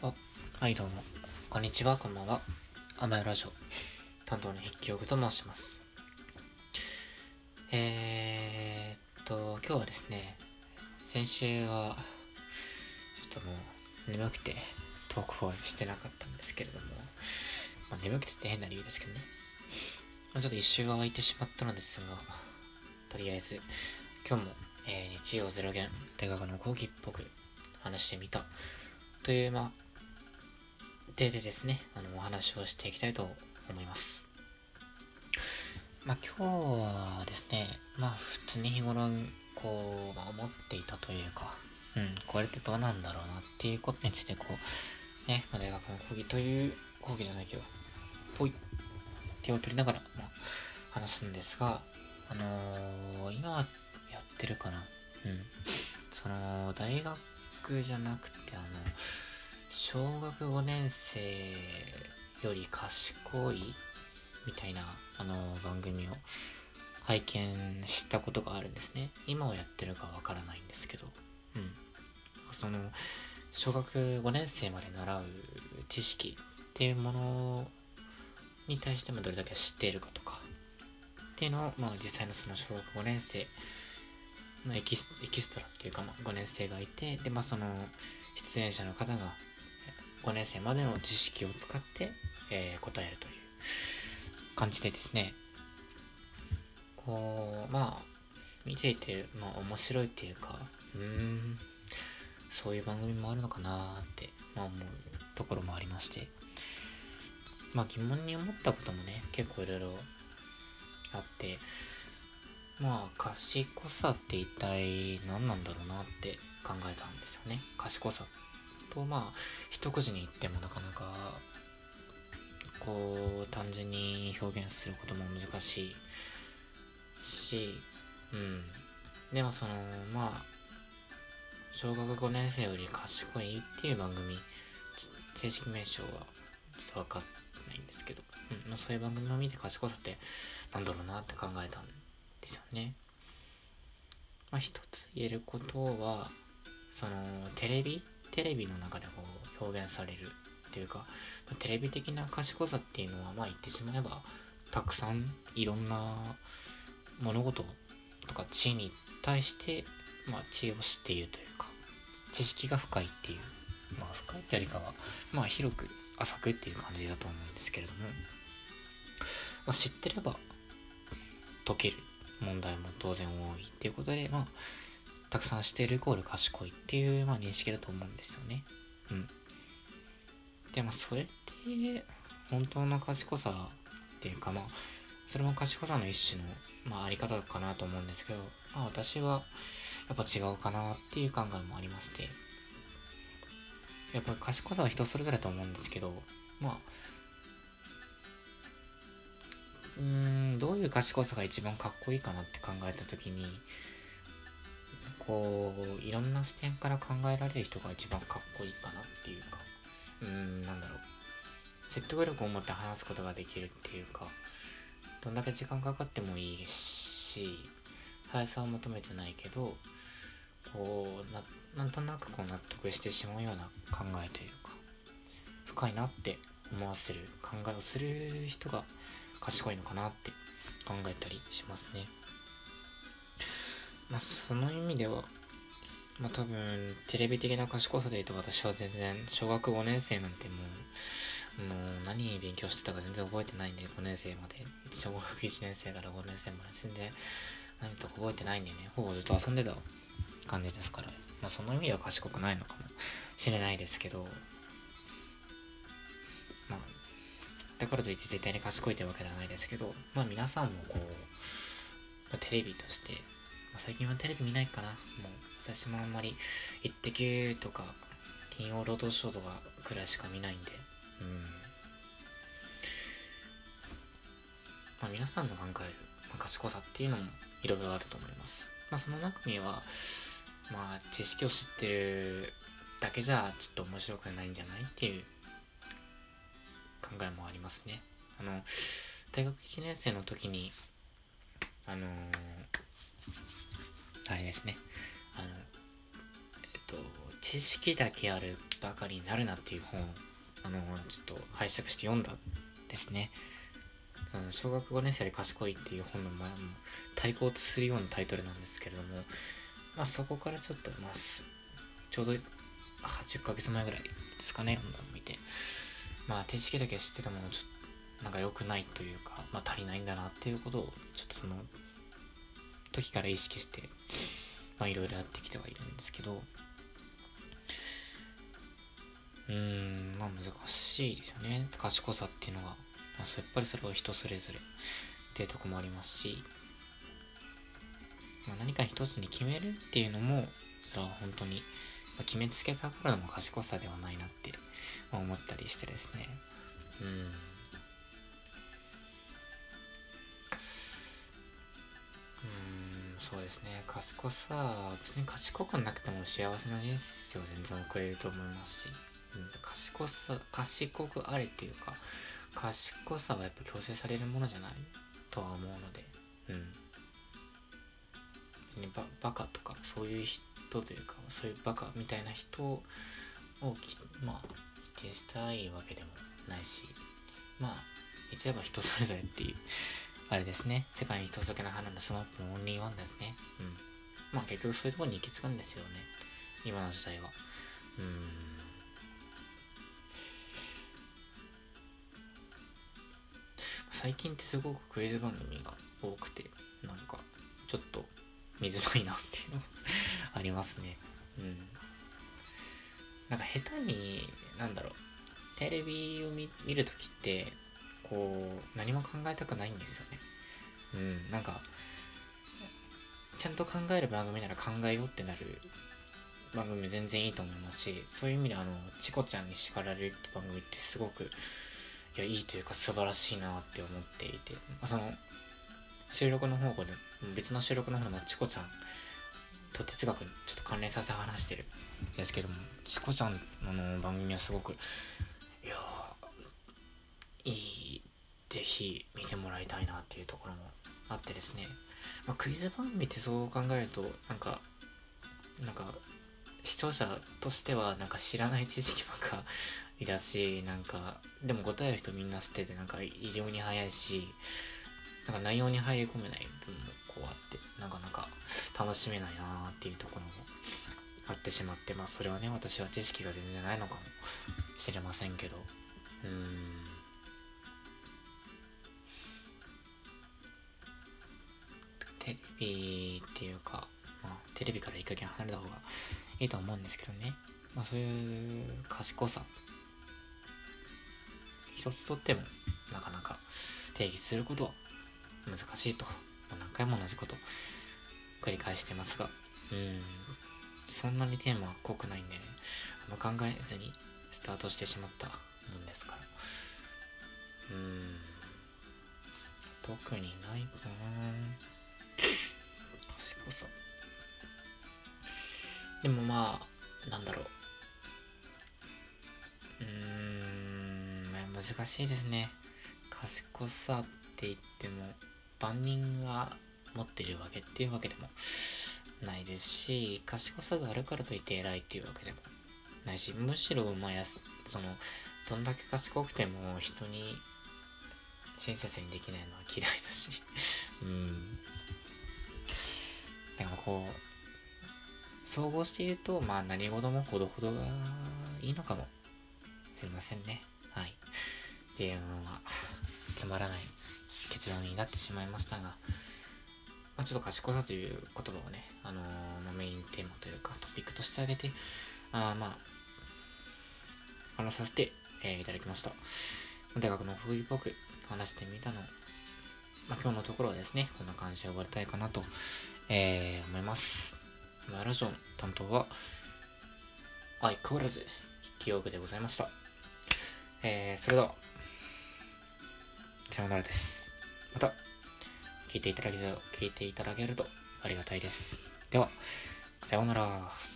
あ、はいどうも。こんにちは、こんばんは。甘えラジオ担当の筆記用具と申します。えー、っと、今日はですね、先週は、ちょっともう眠くて投稿してなかったんですけれども、まあ、眠くてって変な理由ですけどね。まあ、ちょっと一周が空いてしまったのですが、とりあえず、今日も、えー、日曜ゼロ元大学の講義っぽく話してみたという、まあ、定でですね、あの、お話をしていきたいと思います。まあ、今日はですね、まあ、普通に日頃、こう、まあ、思っていたというか、うん、これってどうなんだろうなっていうことについて、こう、ね、まあ、大学の講義という、講義じゃないけど、ぽい、手を取りながら、まあ、話すんですが、あのー、今やってるかなうん。その、大学じゃなくて、あの、小学5年生より賢いみたいなあの番組を拝見したことがあるんですね。今はやってるかわからないんですけど。うん。その小学5年生まで習う知識っていうものに対してもどれだけ知っているかとか。っていうのを、まあ、実際のその小学5年生のエキストラっていうか、ま、5年生がいてで、まあ、その出演者の方が5年生までの知識を使って、えー、答えるという感じでですね。こうまあ見ていて、まあ、面白いっていうかうーんそういう番組もあるのかなって、まあ、思うところもありまして。まあ疑問に思ったこともね結構いろいろあってまあ賢さって一体何なんだろうなって考えたんですよね。賢さ。とまあ一口に言ってもなかなかこう単純に表現することも難しいしうん。でもそのまあ小学5年生より賢いっていう番組正式名称はちょっと分かんないんですけど、うん。まあ、そういう番組を見て賢さってなんだろうなって考えたんですよね。まあ一つ言えることはそのテレビテレビの中でこう表現されるっていうかテレビ的な賢さっていうのはまあ言ってしまえばたくさんいろんな物事とか知に対してまあ知恵を知っているというか知識が深いっていうまあ深いってよりかはまあ広く浅くっていう感じだと思うんですけれども、まあ、知ってれば解ける問題も当然多いっていうことでまあたくさんしているイコール賢いっていう、まあ、認識だと思うんですよね。うん。でもそれって本当の賢さっていうかまあそれも賢さの一種の、まあ、あり方かなと思うんですけど、まあ、私はやっぱ違うかなっていう考えもありましてやっぱり賢さは人それぞれと思うんですけどまあうーんどういう賢さが一番かっこいいかなって考えた時にこういろんな視点から考えられる人が一番かっこいいかなっていうかうーんなんだろう説得力を持って話すことができるっていうかどんだけ時間かかってもいいし速さを求めてないけどこうなんとなくこう納得してしまうような考えというか深いなって思わせる考えをする人が賢いのかなって考えたりしますね。まあ、その意味では、まあ多分、テレビ的な賢さで言うと私は全然、小学5年生なんてもう、もう何勉強してたか全然覚えてないんで、5年生まで。小学1年生から5年生まで。全然何とか覚えてないんでね、ほぼずっと遊んでた感じですから、まあその意味では賢くないのかもしれないですけど、まあ、だからといって絶対に賢いというわけではないですけど、まあ皆さんもこう、まあ、テレビとして最近はテレビ見ないかな。もう、私もあんまり、イッテ Q とか、金曜ロードショーとかくらいしか見ないんで、うん。まあ皆さんの考える、まあ、賢さっていうのもいろいろあると思います。まあその中には、まあ知識を知ってるだけじゃちょっと面白くないんじゃないっていう考えもありますね。あの、大学1年生の時に、あのーあれですね、あの、えっと、知識だけあるばかりになるなっていう本あのちょっと拝借して読んだですね。あの小学5年生で賢いっていう本の前も対抗するようなタイトルなんですけれどもまあそこからちょっとまあちょうど10ヶ月前ぐらいですかね読んだの見て。まあ知識だけ知ってたものちょっとなんか良くないというか、まあ、足りないんだなっていうことをちょっとその時から意識してまあいろいろやってきてはいるんですけどうーんまあ難しいですよね。賢さっていうのが、まあ、やっぱりそれは人それぞれっていうとこもありますし、まあ、何か一つに決めるっていうのもそれは本当に、まあ、決めつけたからの賢さではないなって、思ったりしてですね。うん。そうですね。賢さ別に賢くなくても幸せな人生を全然送れると思いますし。賢さ賢くあれっていうか賢さはやっぱ強制されるものじゃない？とは思うので。うん。別にババカとかそういう人というかそういうバカみたいな人をまあ否定したいわけでもないし。まあ言っちゃえば人それぞれっていうあれですね。世界に一つだけの花の SMAP のオンリーワンですね。うん。まあ結局そういうところに行き着くんですよね。今の時代は。うん。最近ってすごくクイズ番組が多くてなんかちょっと見づらいなっていうの ありますね。うん。なんか下手になんだろう。テレビを見るときってこう何も考えたくないんですよね。うん。なんかちゃんと考える番組なら考えようってなる番組全然いいと思いますしそういう意味であのチコちゃんに叱られるって番組ってすごくいやいいというか素晴らしいなって思っていて、まあ、その収録の方で別の収録の方でもチコちゃんと哲学にちょっと関連させて話してるんですけどもチコちゃんの番組はすごくいやいいぜひ見てもらいたいなっていうところもあってですね、まあ、クイズ番組ってそう考えるとなんかなんか視聴者としてはなんか知らない知識ばっか りだしなんかでも答える人みんな知っててなんか異常に早いしなんか内容に入り込めない分もこうあってなかなか楽しめないなーっていうところもあってしまってまあそれはね私は知識が全然ないのかもしれませんけど。うーん。テレビっていうか、まあ、テレビからいい加減離れた方がいいと思うんですけどね、まあ、そういう賢さ。一つとってもなかなか定義することは難しいと、まあ、何回も同じこと繰り返してますが。うん。そんなにテーマは濃くないんでね。あんま考えずにスタートしてしまったもんですから。うん。特にないかな。賢さでもまあなんだろう。うーん難しいですね。賢さって言っても万人が持ってるわけっていうわけでもないですし賢さがあるからといって偉いっていうわけでもないしむしろまあやそのどんだけ賢くても人に親切にできないのは嫌いだし。うん。こう総合して言うとまあ何事もほどほどがいいのかも。しれませんね。はい。っていうのはつまらない結論になってしまいましたが、まあ、ちょっと賢さという言葉をね、あのー、メインテーマというかトピックとしてあげて、あまあ、話させて、えー、いただきました。大学の不意っぽく話してみたの、まあ、今日のところはですね、こんな感じで終わりたいかなと、えー、思います。マ、ラジオの担当は、相変わらず、筆記用具でございました。えー、それでは、さようならです。また、聞いていただけると、聞いていただけるとありがたいです。では、さようなら。